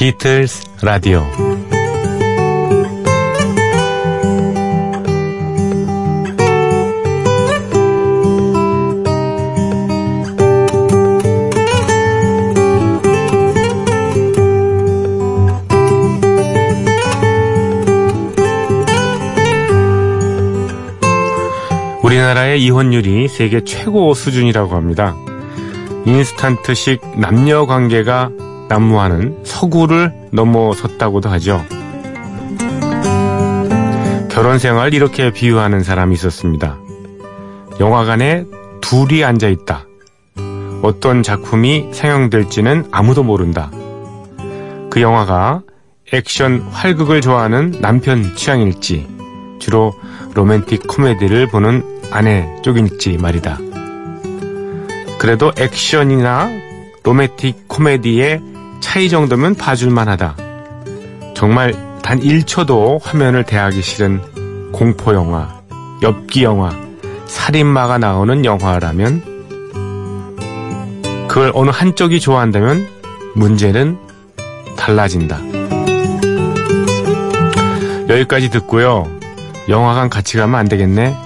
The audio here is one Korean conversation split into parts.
비틀스 라디오 우리나라의 이혼율이 세계 최고 수준이라고 합니다. 인스턴트식 남녀 관계가 난무하는 서구를 넘어섰다고도 하죠. 결혼 생활 이렇게 비유하는 사람이 있었습니다. 영화관에 둘이 앉아 있다. 어떤 작품이 상영될지는 아무도 모른다. 그 영화가 액션 활극을 좋아하는 남편 취향일지, 주로 로맨틱 코미디를 보는 아내 쪽일지 말이다. 그래도 액션이나 로맨틱 코미디의 차이 정도면 봐줄만 하다. 정말 단 1초도 화면을 대하기 싫은 공포 영화, 엽기 영화, 살인마가 나오는 영화라면 그걸 어느 한쪽이 좋아한다면 문제는 달라진다. 여기까지 듣고요. 영화관 같이 가면 안 되겠네.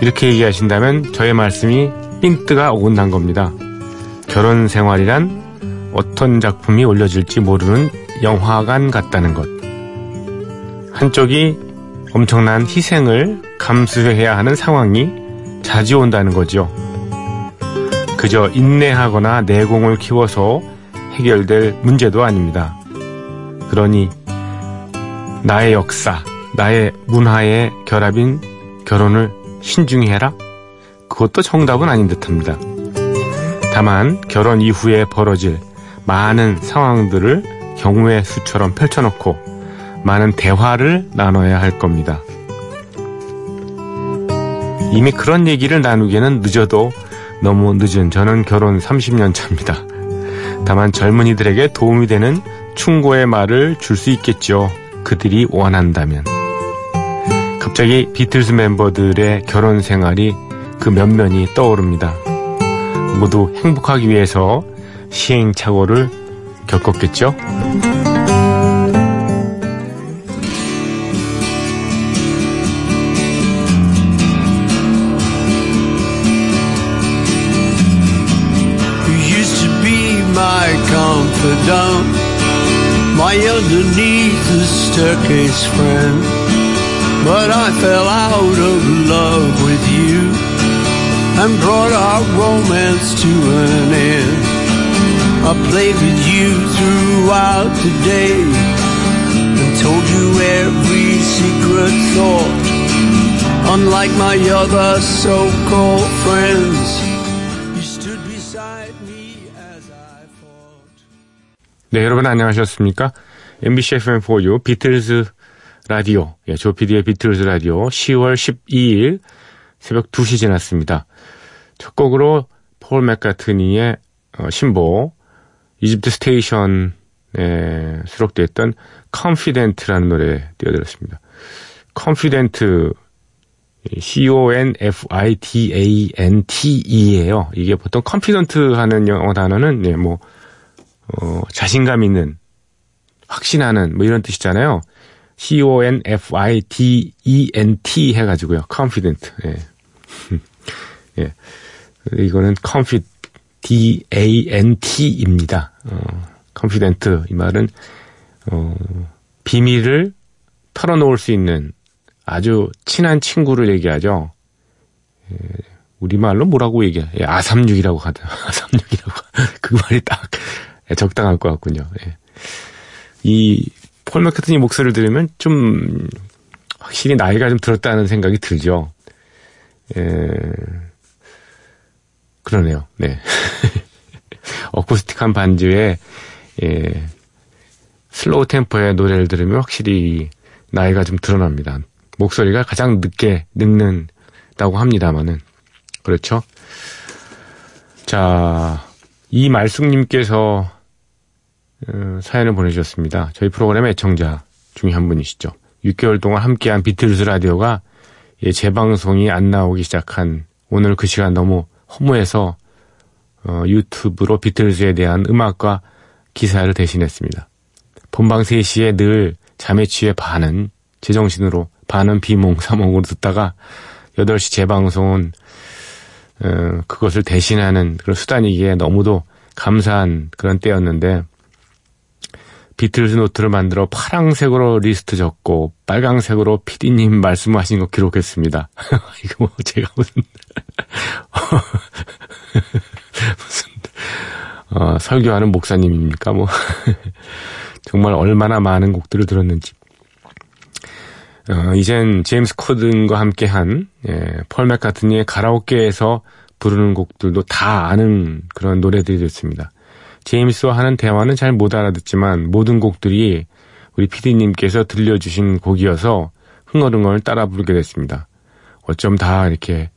이렇게 얘기하신다면 저의 말씀이 핀트가 어긋난 겁니다. 결혼 생활이란 어떤 작품이 올려질지 모르는 영화관 같다는 것. 한쪽이 엄청난 희생을 감수해야 하는 상황이 자주 온다는 거죠. 그저 인내하거나 내공을 키워서 해결될 문제도 아닙니다. 그러니 나의 역사, 나의 문화의 결합인 결혼을 신중히 해라? 그것도 정답은 아닌 듯 합니다. 다만 결혼 이후에 벌어질 많은 상황들을 경우의 수처럼 펼쳐놓고 많은 대화를 나눠야 할 겁니다. 이미 그런 얘기를 나누기에는 늦어도 너무 늦은 저는 결혼 30년 차입니다. 다만 젊은이들에게 도움이 되는 충고의 말을 줄 수 있겠죠. 그들이 원한다면. 갑자기 비틀스 멤버들의 결혼 생활이 그 면면이 떠오릅니다. 모두 행복하기 위해서 시행착오를 겪었겠죠? confidant, my underneath the staircase friend. But I fell out of love with you and brought our romance to an end. I played with you throughout the day and told you every secret thought. Unlike my other so-called friends, you stood beside me as I fought. 네, 여러분 안녕하셨습니까? MBC FM4U 비틀즈 라디오, 예, 조피디의 비틀즈 라디오 10월 12일 새벽 2시 지났습니다. 첫 곡으로 폴 맥카트니의 어, 신보 Egypt Station에 수록되어 있던 Confidante라는 노래 띄워드렸습니다. Confidante C-O-N-F-I-D-A-N-T-E예요. 이게 보통 confident 하는 영어 단어는 네, 뭐 어, 자신감 있는 확신하는 뭐 이런 뜻이잖아요. C-O-N-F-I-D-E-N-T 해가지고요. confident. 예. 예. 이거는 confid, D-A-N-T입니다. 어, confident. 이 말은, 어, 비밀을 털어놓을 수 있는 아주 친한 친구를 얘기하죠. 예, 우리말로 뭐라고 얘기해? 예, 아삼육이라고 하죠. 아삼육이라고. 그 말이 딱 적당할 것 같군요. 예. 이폴 맥카트니 목소리를 들으면 좀 확실히 나이가 좀 들었다는 생각이 들죠. 예, 그러네요. 네. 어쿠스틱한 반주에 예, 슬로우 템포의 노래를 들으면 확실히 나이가 좀 드러납니다. 목소리가 가장 늦게 늙는다고 합니다만은 그렇죠. 자, 이말숙님께서 어, 사연을 보내주셨습니다. 저희 프로그램의 애청자 중에 한 분이시죠. 6개월 동안 함께한 비틀즈 라디오가 예, 재방송이 안 나오기 시작한 오늘 그 시간 너무 허무해서 어, 유튜브로 비틀즈에 대한 음악과 기사를 대신했습니다. 본방 3시에 늘 잠에 취해 반은 제정신으로 반은 비몽사몽으로 듣다가 8시 재방송은 어, 그것을 대신하는 그런 수단이기에 너무도 감사한 그런 때였는데 비틀즈 노트를 만들어 파랑색으로 리스트 적고 빨강색으로 피디님 말씀하신 거 기록했습니다. 이거 뭐 제가 무슨 무슨 어, 설교하는 목사님입니까? 뭐 정말 얼마나 많은 곡들을 들었는지. 어, 이젠 제임스 코든과 함께한 예, 펄 맥카트니의 가라오케에서 부르는 곡들도 다 아는 그런 노래들이 됐습니다. 제임스와 하는 대화는 잘 못 알아듣지만 모든 곡들이 우리 피디님께서 들려주신 곡이어서 흥얼흥얼 따라 부르게 됐습니다. 어쩜 다 이렇게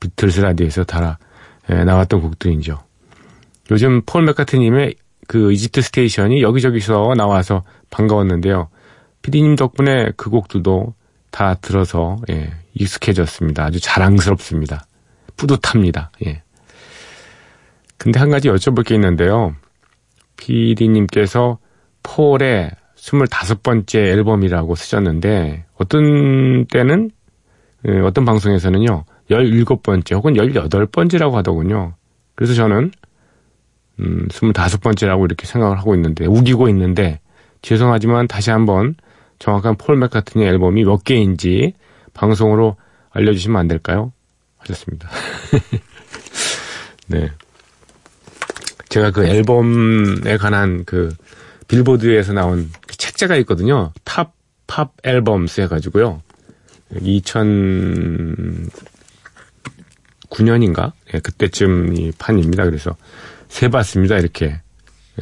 비틀스 라디오에서 다 예, 나왔던 곡들이죠. 요즘 폴 맥카트니의 그 Egypt Station이 여기저기서 나와서 반가웠는데요. 피디님 덕분에 그 곡들도 다 들어서 예, 익숙해졌습니다. 아주 자랑스럽습니다. 뿌듯합니다. 예. 근데 한 가지 여쭤볼 게 있는데요. PD님께서 폴의 25번째 앨범이라고 쓰셨는데, 어떤 때는, 예, 어떤 방송에서는요, 17번째 혹은 18번째라고 하더군요. 그래서 저는, 음, 25번째라고 이렇게 생각을 하고 있는데, 우기고 있는데, 죄송하지만 다시 한번 정확한 폴 맥카트니 앨범이 몇 개인지 방송으로 알려주시면 안 될까요? 하셨습니다. 네. 제가 그 앨범에 관한 그 빌보드에서 나온 그 책자가 있거든요. Top, 팝 앨범스 해가지고요. 2009년인가? 예, 그때쯤 이 판입니다. 그래서 세 봤습니다. 이렇게.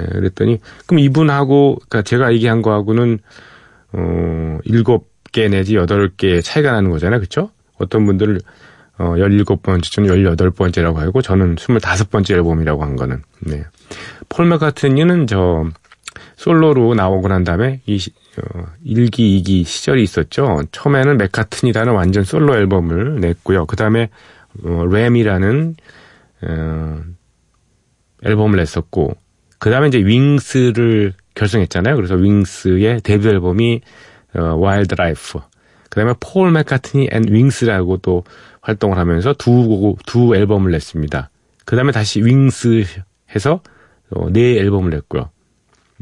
예, 그랬더니, 그럼 이분하고, 그니까 제가 얘기한 거하고는, 어, 7개 내지 8개 차이가 나는 거잖아요. 그쵸? 어떤 분들, 어, 17번째, 저는 18번째라고 하고, 저는 25번째 앨범이라고 한 거는, 네. 폴 맥카트니는 저, 솔로로 나오고 난 다음에, 이, 어, 1기, 2기 시절이 있었죠. 처음에는 맥카트니라는 완전 솔로 앨범을 냈고요. 그 다음에, 어, Ram이라는, 어, 앨범을 냈었고, 그 다음에 이제 윙스를 결성했잖아요. 그래서 윙스의 데뷔 앨범이, 어, Wild Life. 그 다음에 폴 맥카트니 앤 윙스라고 또 활동을 하면서 두, 두 앨범을 냈습니다. 그 다음에 다시 윙스 해서 어, 네 앨범을 냈고요.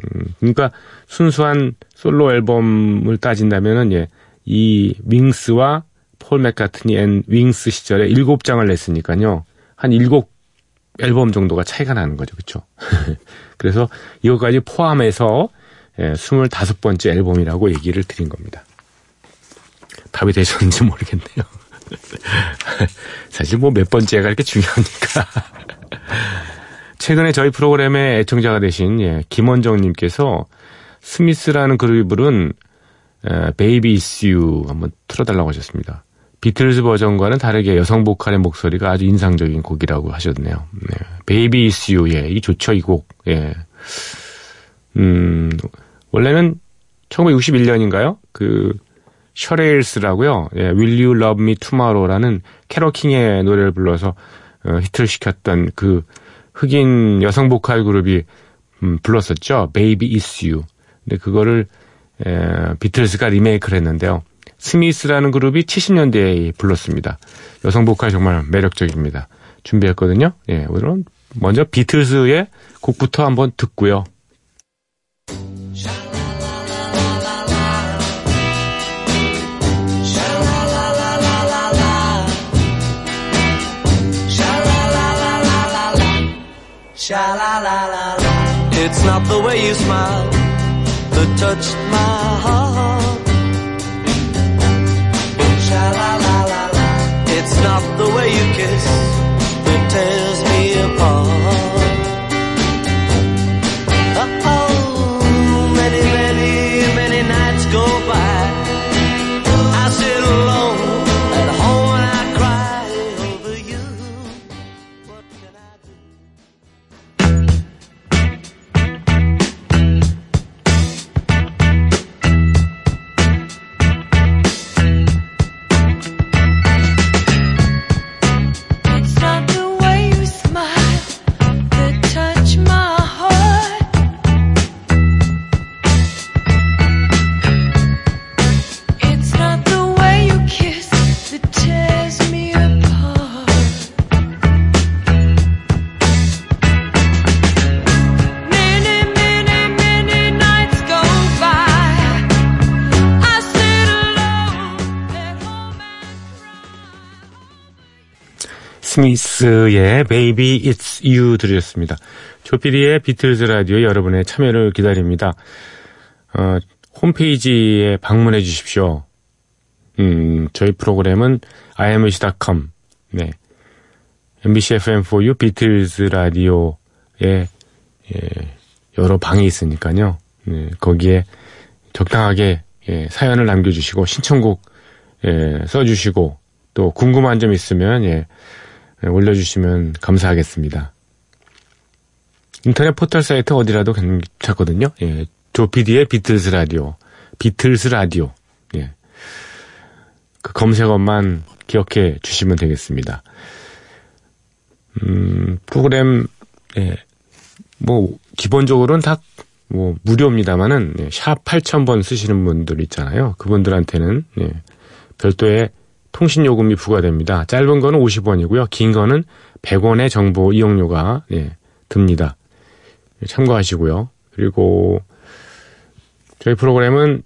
음, 그러니까 순수한 솔로 앨범을 따진다면은 예, 이 윙스와 폴 맥카트니 앤 윙스 시절에 일곱 장을 냈으니까요. 한 일곱 앨범 정도가 차이가 나는 거죠. 그렇죠? 그래서 이것까지 포함해서 예, 25번째 앨범이라고 얘기를 드린 겁니다. 답이 되셨는지 모르겠네요. 사실 뭐 몇 번째가 그렇게 중요합니까. 최근에 저희 프로그램의 애청자가 되신 예, 김원정님께서 스미스라는 그룹이 부른 Baby It's You 한번 틀어달라고 하셨습니다. 비틀즈 버전과는 다르게 여성 보컬의 목소리가 아주 인상적인 곡이라고 하셨네요. 네. Baby It's You 예, 이 좋죠 이 곡. 예. 음 원래는 1961년인가요? 그 셔레일스라고요. 예, Will You Love Me Tomorrow라는 캐롤 킹의 노래를 불러서 어, 히트를 시켰던 그 흑인 여성 보컬 그룹이 음, 불렀었죠. Baby Is You. 근데 그거를 에, 비틀스가 리메이크를 했는데요. 스미스라는 그룹이 70년대에 불렀습니다. 여성 보컬 정말 매력적입니다. 준비했거든요. 예, 오늘은 먼저 비틀스의 곡부터 한번 듣고요. Sha la la la la. It's not the way you smile that touched my heart. Sha la la la la. It's not the way you kiss that tears 스미스의 Baby It's You 들으셨습니다. 조피디의 비틀즈 라디오 여러분의 참여를 기다립니다. 어, 홈페이지에 방문해 주십시오. 음, 저희 프로그램은 imc.com, 네. MBC FM4U 비틀즈 라디오에, 예, 여러 방이 있으니까요. 네, 거기에 적당하게, 예, 사연을 남겨주시고, 신청곡, 예, 써주시고, 또 궁금한 점 있으면, 예, 올려주시면 감사하겠습니다. 인터넷 포털 사이트 어디라도 괜찮거든요. 예, 조피디의 비틀스 라디오, 비틀스 라디오. 예. 그 검색어만 기억해 주시면 되겠습니다. 음, 프로그램, 예, 뭐, 기본적으로는 다, 뭐, 무료입니다만은, 예, 샵 8000번 쓰시는 분들 있잖아요. 그분들한테는, 예, 별도의 통신요금이 부과됩니다. 짧은 거는 50원이고요. 긴 거는 100원의 정보 이용료가, 예, 듭니다. 참고하시고요. 그리고, 저희 프로그램은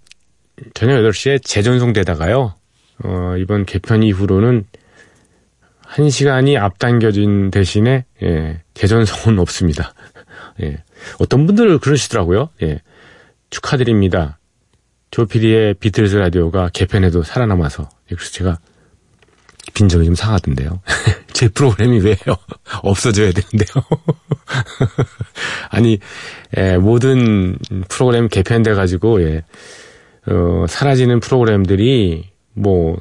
저녁 8시에 재전송되다가요. 어, 이번 개편 이후로는 1시간이 앞당겨진 대신에 예, 재전송은 없습니다. 예. 어떤 분들 그러시더라고요. 예. 축하드립니다. 조피디의 비틀즈 라디오가 개편에도 살아남아서 예, 그래서 제가 빈정이 좀 상하던데요. 제 프로그램이 왜요? 없어져야 되는데요. 아니, 예, 모든 프로그램 개편돼 가지고 예, 어, 사라지는 프로그램들이 뭐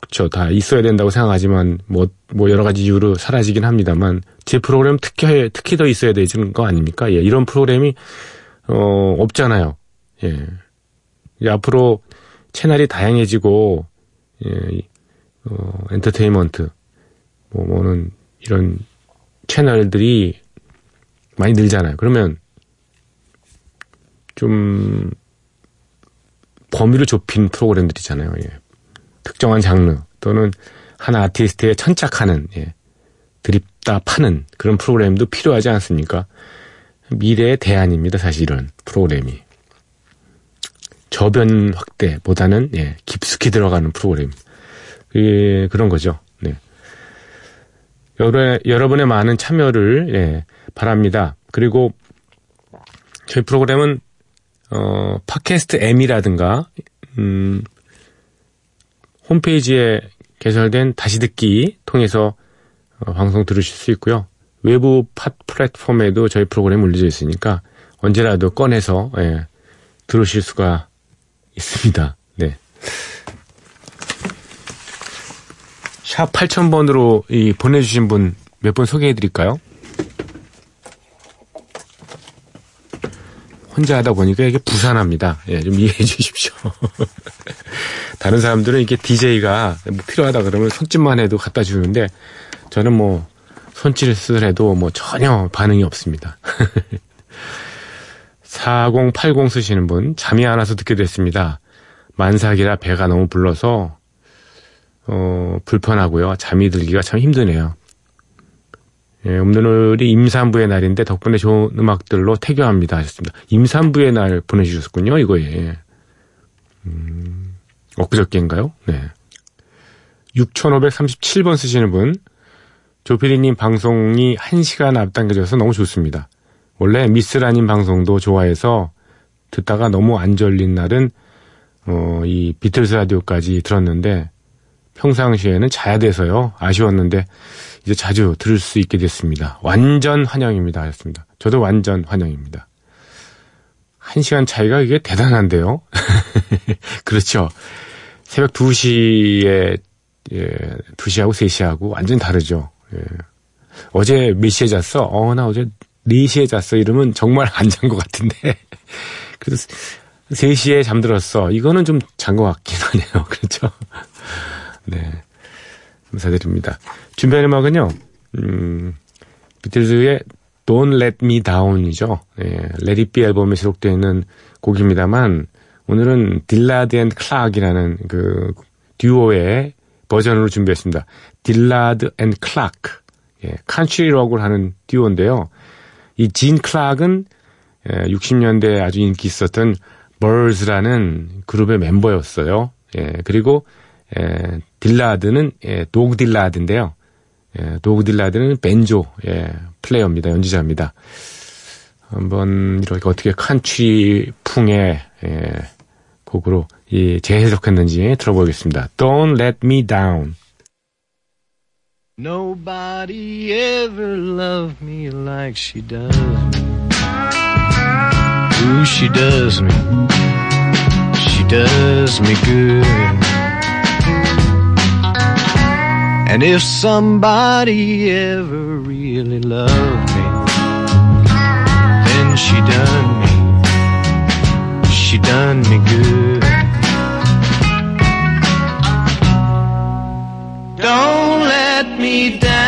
그쵸 다 있어야 된다고 생각하지만 뭐뭐 뭐 여러 가지 이유로 사라지긴 합니다만 제 프로그램 특히 특히 더 있어야 되는 거 아닙니까? 예, 이런 프로그램이 어 없잖아요. 예. 앞으로 채널이 다양해지고 예, 어, 엔터테인먼트 뭐 뭐는 이런 채널들이 많이 늘잖아요. 그러면 좀 범위를 좁힌 프로그램들이잖아요. 예. 특정한 장르 또는 한 아티스트에 천착하는 예. 드립다 파는 그런 프로그램도 필요하지 않습니까? 미래의 대안입니다. 사실 이런 프로그램이 저변 확대보다는 예, 깊숙이 들어가는 프로그램 예, 그런 거죠. 네. 여러, 여러분의 많은 참여를 예, 바랍니다. 그리고 저희 프로그램은 어, 팟캐스트 M이라든가, 음, 홈페이지에 개설된 다시 듣기 통해서 어, 방송 들으실 수 있고요. 외부 팟 플랫폼에도 저희 프로그램 올려져 있으니까 언제라도 꺼내서 예, 들으실 수가 있습니다. 네. 샵 8000번으로 이 보내주신 분 몇 분 소개해 드릴까요? 혼자 하다 보니까 이게 부산합니다. 예, 좀 이해해 주십시오. 다른 사람들은 이게 DJ가 뭐 필요하다 그러면 손짓만 해도 갖다 주는데 저는 뭐 손짓을 해도 뭐 전혀 반응이 없습니다. 4080 쓰시는 분 잠이 안 와서 듣게 됐습니다. 만삭이라 배가 너무 불러서 어, 불편하고요. 잠이 들기가 참 힘드네요. 예, 오늘이 임산부의 날인데 덕분에 좋은 음악들로 태교합니다 하셨습니다. 임산부의 날 보내주셨군요, 이거에. 음, 엊그저께인가요? 네. 6537번 쓰시는 분, 조피디님 방송이 1시간 앞당겨져서 너무 좋습니다. 원래 미스라님 방송도 좋아해서 듣다가 너무 안 졸린 날은, 어, 이 비틀스 라디오까지 들었는데, 평상시에는 자야 돼서요. 아쉬웠는데, 이제 자주 들을 수 있게 됐습니다. 완전 환영입니다. 하셨습니다. 저도 완전 환영입니다. 한 시간 차이가 이게 대단한데요. 그렇죠. 새벽 2시에, 예, 2시하고 3시하고 완전 다르죠. 예. 어제 몇 시에 잤어? 어, 나 어제 4시에 잤어. 이러면 정말 안 잔 것 같은데. 그래서 3시에 잠들었어. 이거는 좀 잔 것 같긴 하네요. 그렇죠. 네. 감사드립니다. 준비한 음악은요, 음, 비틀즈의 Don't Let Me Down이죠. 예, Let It Be 앨범에 수록되어 있는 곡입니다만, 오늘은 딜라드 앤 클락이라는 그 듀오의 버전으로 준비했습니다. 딜라드 앤 클락. 예, 컨트리 록을 하는 듀오인데요. 이 진 클락은 예, 60년대에 아주 인기 있었던 Byrds라는 그룹의 멤버였어요. 예, 그리고 예, 딜라드는 예, 더그 딜라드인데요. 예, 도그 딜라드는 벤조 예, 플레이어입니다. 연주자입니다. 한번 이렇게 어떻게 칸츄리풍의 예, 곡으로 이 재해석했는지 들어보겠습니다. Don't let me down. Nobody ever loved me like she does. Ooh, she does me. She does me good. And if somebody ever really loved me, then she done me. She done me good. Don't let me down.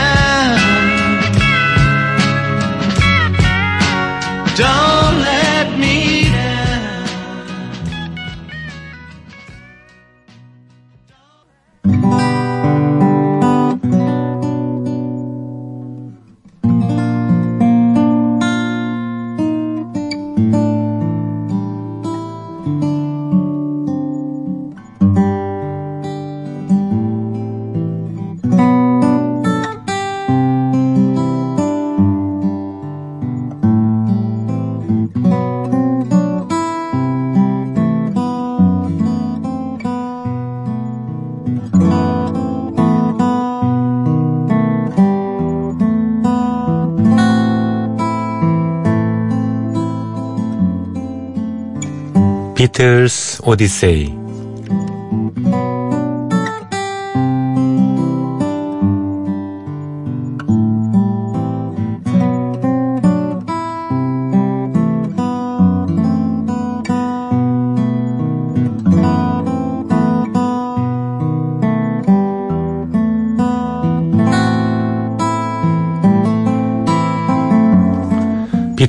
비틀스 오디세이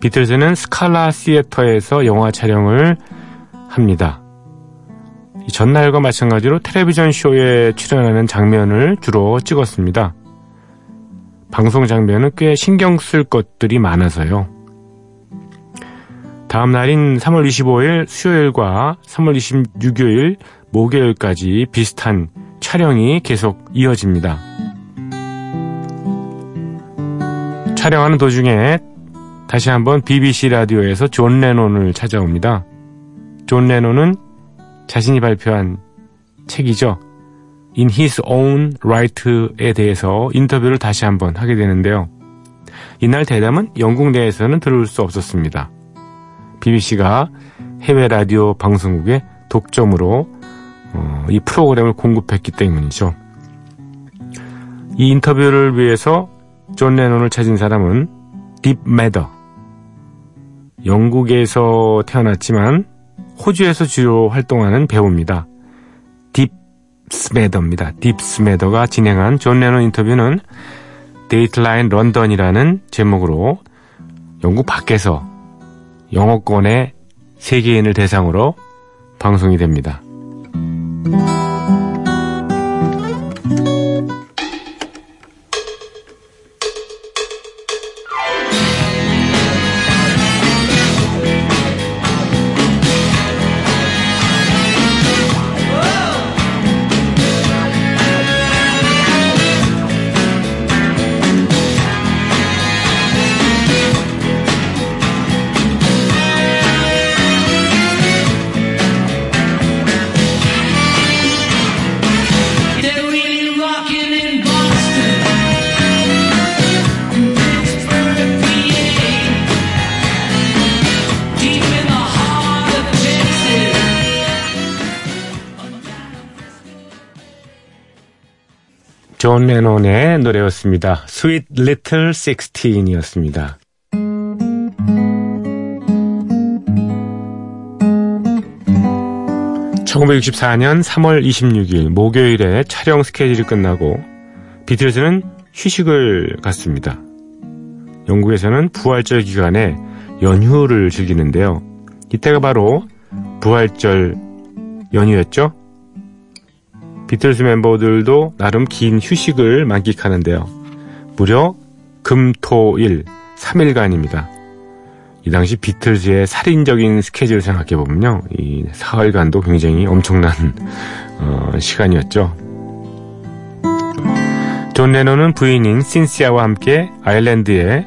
비틀즈는 스칼라 시애터에서 영화 촬영을 합니다. 전날과 마찬가지로 텔레비전 쇼에 출연하는 장면을 주로 찍었습니다. 방송 장면은 꽤 신경 쓸 것들이 많아서요. 다음 날인 3월 25일 수요일과 3월 26일 목요일까지 비슷한 촬영이 계속 이어집니다. 촬영하는 도중에 다시 한번 BBC 라디오에서 존 레논을 찾아옵니다. 존 레논은 자신이 발표한 책이죠. In His Own Write에 대해서 인터뷰를 다시 한번 하게 되는데요. 이날 대담은 영국 내에서는 들을 수 없었습니다. BBC가 해외 라디오 방송국에 독점으로 어, 이 프로그램을 공급했기 때문이죠. 이 인터뷰를 위해서 존 레논을 찾은 사람은 딥스 매더. 영국에서 태어났지만 호주에서 주로 활동하는 배우입니다. 딥스 매더입니다. 딥스 매더가 진행한 존 레논 인터뷰는 Dateline London이라는 제목으로 영국 밖에서 영어권의 세계인을 대상으로 방송이 됩니다. 존 레논의 노래였습니다. Sweet Little Sixteen이었습니다. 1964년 3월 26일 목요일에 촬영 스케줄이 끝나고 비틀즈는 휴식을 갖습니다. 영국에서는 부활절 기간에 연휴를 즐기는데요. 이때가 바로 부활절 연휴였죠. 비틀스 멤버들도 나름 긴 휴식을 만끽하는데요. 무려 금, 토, 일 3일간입니다. 이 당시 비틀즈의 살인적인 스케줄 생각해보면요. 이 사흘간도 굉장히 엄청난 어, 시간이었죠. 존 레논은 부인인 신시아와 함께 아일랜드의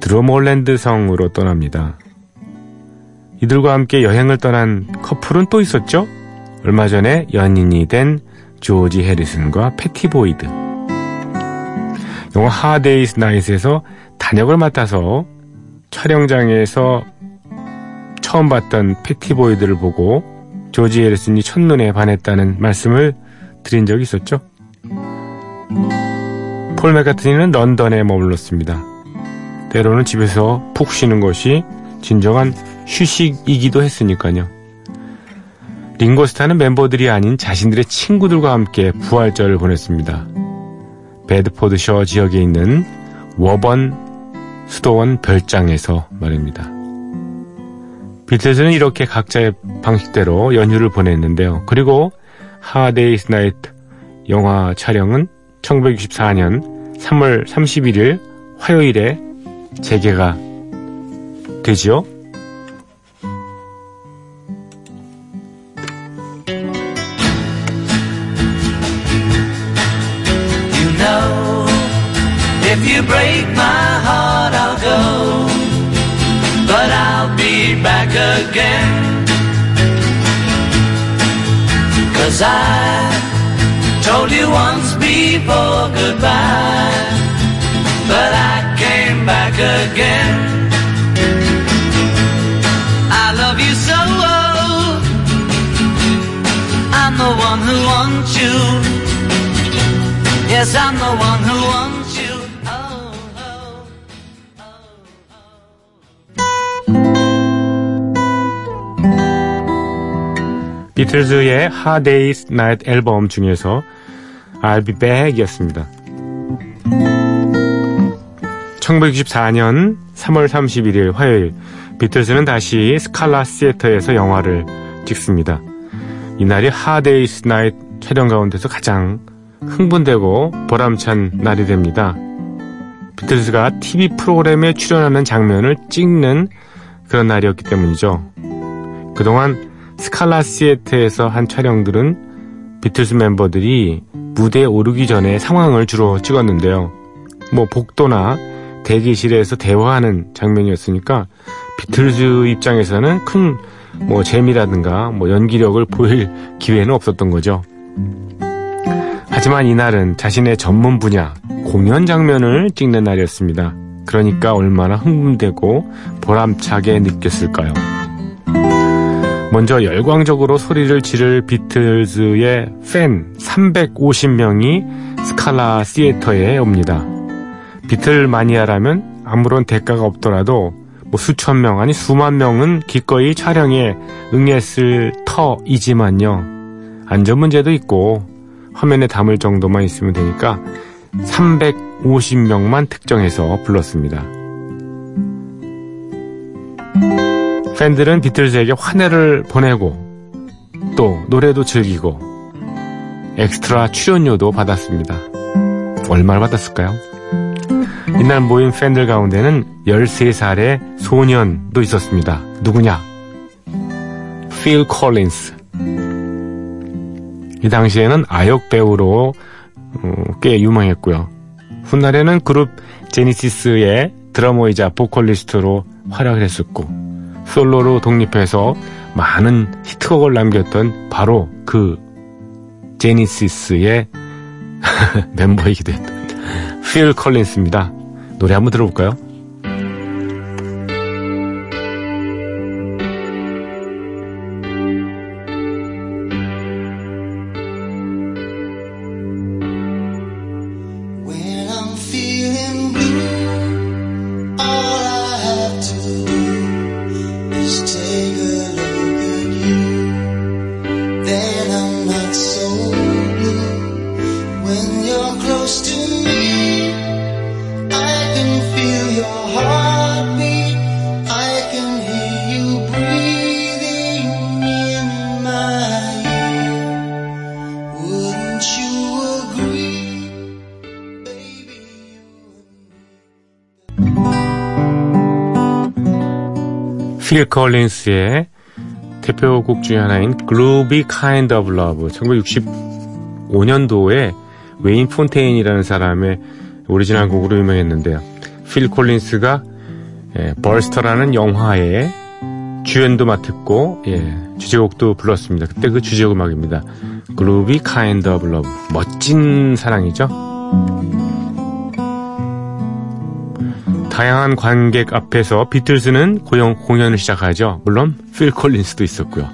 드로몰랜드 성으로 떠납니다. 이들과 함께 여행을 떠난 커플은 또 있었죠? 얼마 전에 연인이 된 조지 해리슨과 패티 보이드. 영화 Hard Day's Night에서 단역을 맡아서 촬영장에서 처음 봤던 패티 보이드를 보고 조지 해리슨이 첫눈에 반했다는 말씀을 드린 적이 있었죠. 폴 맥카트니는 런던에 머물렀습니다. 때로는 집에서 푹 쉬는 것이 진정한 휴식이기도 했으니까요. 링고스타는 멤버들이 아닌 자신들의 친구들과 함께 부활절을 보냈습니다. 베드포드셔 지역에 있는 워번 수도원 별장에서 말입니다. 비틀즈는 이렇게 각자의 방식대로 연휴를 보냈는데요. 그리고 하데이스 나이트 영화 촬영은 1964년 3월 31일 화요일에 재개가 되지요. Yes, I'm the one who wants 비틀즈의 Hard Day's Night 앨범 중에서 I'll Be Back 이었습니다. 1964년 3월 31일 화요일 비틀즈는 다시 스칼라 시애터에서 영화를 찍습니다. 이날이 Hard Day's Night 촬영 가운데서 가장 흥분되고 보람찬 날이 됩니다. 비틀즈가 TV 프로그램에 출연하는 장면을 찍는 그런 날이었기 때문이죠. 그동안 스칼라 시에트에서 한 촬영들은 비틀스 멤버들이 무대에 오르기 전에 상황을 주로 찍었는데요. 뭐 복도나 대기실에서 대화하는 장면이었으니까 비틀즈 입장에서는 큰 뭐 재미라든가 뭐 연기력을 보일 기회는 없었던 거죠. 하지만 이날은 자신의 전문 분야 공연 장면을 찍는 날이었습니다. 그러니까 얼마나 흥분되고 보람차게 느꼈을까요? 먼저 열광적으로 소리를 지를 비틀즈의 팬 350명이 스칼라 시애터에 옵니다. 비틀 마니아라면 아무런 대가가 없더라도 뭐 수천 명 아니 수만 명은 기꺼이 촬영에 응했을 터이지만요. 안전 문제도 있고 화면에 담을 정도만 있으면 되니까 350명만 특정해서 불렀습니다. 팬들은 비틀즈에게 환해를 보내고 또 노래도 즐기고 엑스트라 출연료도 받았습니다. 얼마를 받았을까요? 이날 모인 팬들 가운데는 13살의 소년도 있었습니다. 누구냐? 필 콜린스. 이 당시에는 아역 배우로 어, 꽤 유명했고요. 훗날에는 그룹 제니시스의 드러머이자 보컬리스트로 활약을 했었고 솔로로 독립해서 많은 히트곡을 남겼던 바로 그 제니시스의 멤버이기도 했던 필 컬린스입니다. 노래 한번 들어볼까요? 필 콜린스의 대표곡 중의 하나인 Groovy Kind of Love 1965년도에 웨인 폰테인이라는 사람의 오리지널 곡으로 유명했는데요. 필 콜린스가 예, Buster라는 영화에 주연도 맡았고 예, 주제곡도 불렀습니다. 그때 그 주제곡 음악입니다. Groovy Kind of Love 멋진 사랑이죠. 다양한 관객 앞에서 비틀즈는 고용, 공연을 시작하죠. 물론 필 콜린스도 있었고요.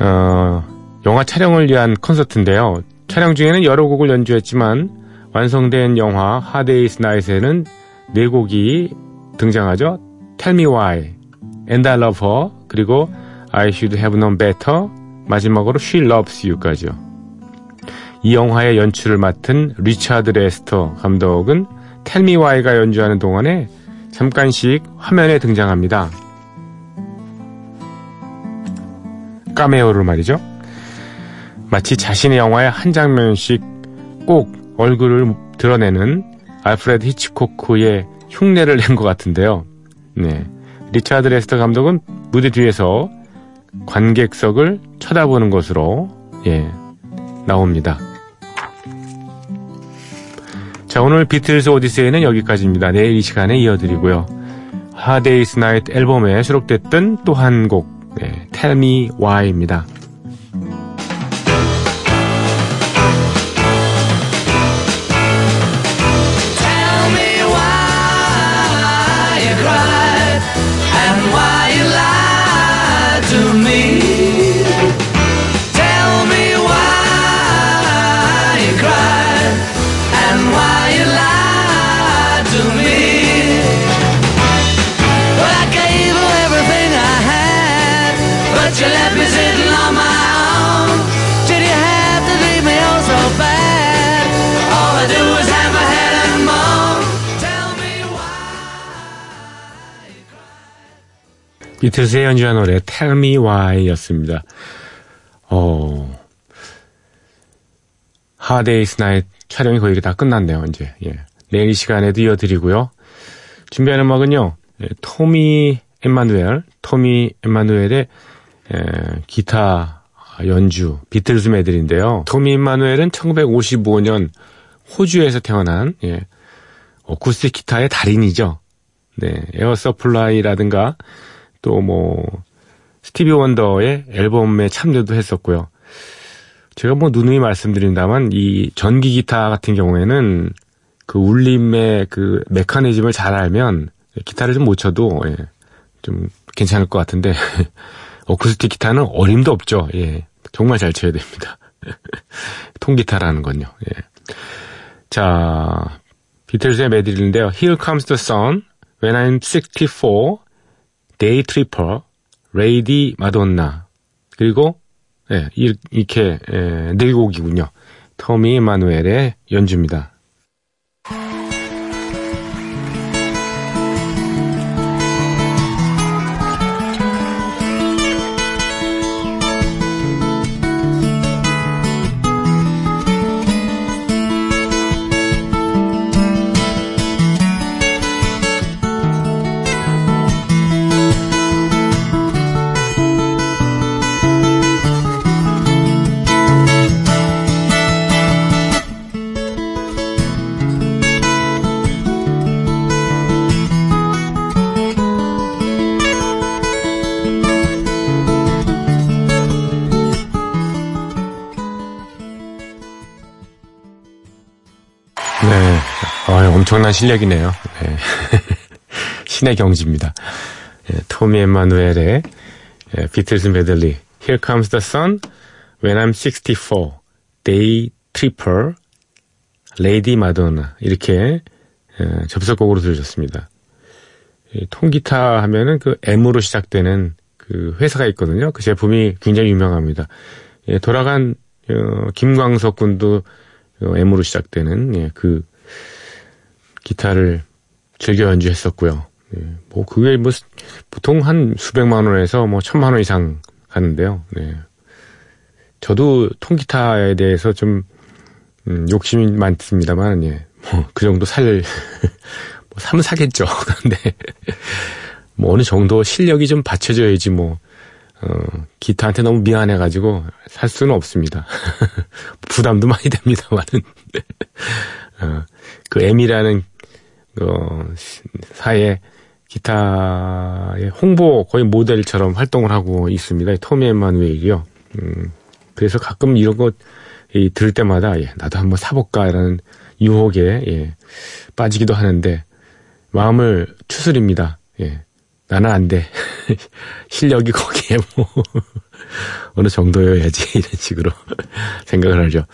어, 영화 촬영을 위한 콘서트인데요. 촬영 중에는 여러 곡을 연주했지만 완성된 영화 하데이스 나잇에는 네 곡이 등장하죠. Tell Me Why, And I Love Her, 그리고 I Should Have Known Better, 마지막으로 She Loves You까지요. 이 영화의 연출을 맡은 리차드 레스터 감독은 Tell Me Why가 연주하는 동안에 잠깐씩 화면에 등장합니다. 카메오를 말이죠. 마치 자신의 영화의 한 장면씩 꼭 얼굴을 드러내는 알프레드 히치코크의 흉내를 낸 것 같은데요. 네. 리차드 레스터 감독은 무대 뒤에서 관객석을 쳐다보는 것으로 예, 나옵니다. 자, 오늘 비틀스 오디세이는 여기까지입니다. 내일 이 시간에 이어드리고요. Hard Day's Night 앨범에 수록됐던 또 한 곡, 네, Tell Me Why입니다. 비틀스의 연주한 노래 Tell Me Why 였습니다. 어, Hard Day's Night 촬영이 거의 다 끝났네요, 이제. 예. 내일 이 시간에도 이어드리고요. 준비하는 음악은요, 예, 토미 엠마누엘, 토미 엠마누엘의 예, 기타 연주, 비틀즈 메들리인데요. 토미 엠마누엘은 1955년 호주에서 태어난, 예, 어쿠스틱 기타의 달인이죠. 네, 에어 서플라이라든가 또 뭐 스티비 원더의 앨범에 참여도 했었고요. 제가 뭐 누누이 말씀드린다만 이 전기 기타 같은 경우에는 그 울림의 그 메커니즘을 잘 알면 기타를 좀 못 쳐도 예, 좀 괜찮을 것 같은데 어쿠스틱 기타는 어림도 없죠. 예, 정말 잘 쳐야 됩니다. 통기타라는 건요. 예. 자, 비틀즈의 메들리인데요. Here Comes the Sun, When I'm 64, Day Tripper, Lady Madonna, 그리고 예, 이렇게 예, 네 곡이군요. 토미 엠마누엘의 연주입니다. 엄청난 실력이네요. 네. 신의 경지입니다. 예, 토미 엠마누엘의 예, 비틀즈 메들리 Here Comes the Sun, When I'm 64, Day Tripper, Lady Madonna 이렇게 예, 접속곡으로 들으셨습니다. 통기타 하면은 그 M으로 시작되는 그 회사가 있거든요. 그 제품이 굉장히 유명합니다. 예, 돌아간 어, 김광석 군도 어, M으로 시작되는 예, 그 기타를 즐겨 연주했었고요. 네, 뭐 그게 뭐 보통 한 수백만 원에서 뭐 천만 원 이상 가는데요. 네. 저도 통기타에 대해서 좀 음, 욕심이 많습니다만 예. 뭐 그 정도 살 뭐 사면 사겠죠. 그런데 뭐 어느 정도 실력이 좀 받쳐줘야지 뭐 어, 기타한테 너무 미안해가지고 살 수는 없습니다. 부담도 많이 됩니다만은 어, 그 M이라는 어, 사회 기타의 홍보 거의 모델처럼 활동을 하고 있습니다. 토미 엠마누엘이요. 음, 그래서 가끔 이런 거 이, 들을 때마다 예, 나도 한번 사볼까라는 유혹에 예, 빠지기도 하는데 마음을 추스립니다. 예, 나는 안 돼. 실력이 거기에 뭐 어느 정도여야지 이런 식으로 생각을 하죠.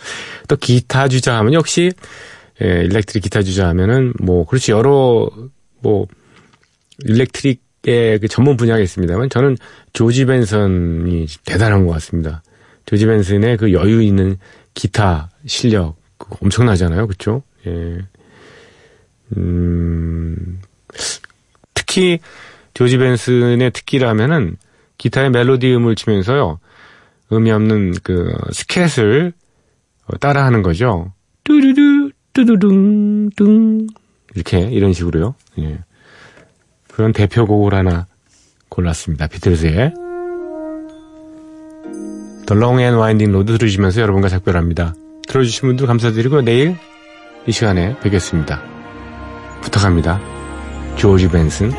또 기타 주자 하면 역시 예, 일렉트릭 기타 주자 하면은 뭐 그렇지 여러 뭐 일렉트릭의 그 전문 분야가 있습니다만 저는 조지 벤슨이 대단한 것 같습니다. 조지 벤슨의 그 여유 있는 기타 실력 엄청나잖아요, 그렇죠? 예. 음, 특히 조지 벤슨의 특기라면은 기타의 멜로디 음을 치면서요 음이 없는 그 스캣을 따라하는 거죠. 뚜루루 뚜두둥 둥 이렇게 이런 식으로요. 예. 그런 대표곡을 하나 골랐습니다. 비틀즈의 The Long and Winding Road 들으시면서 여러분과 작별합니다. 들어주신 분들 감사드리고 내일 이 시간에 뵙겠습니다. 부탁합니다. 조지 벤슨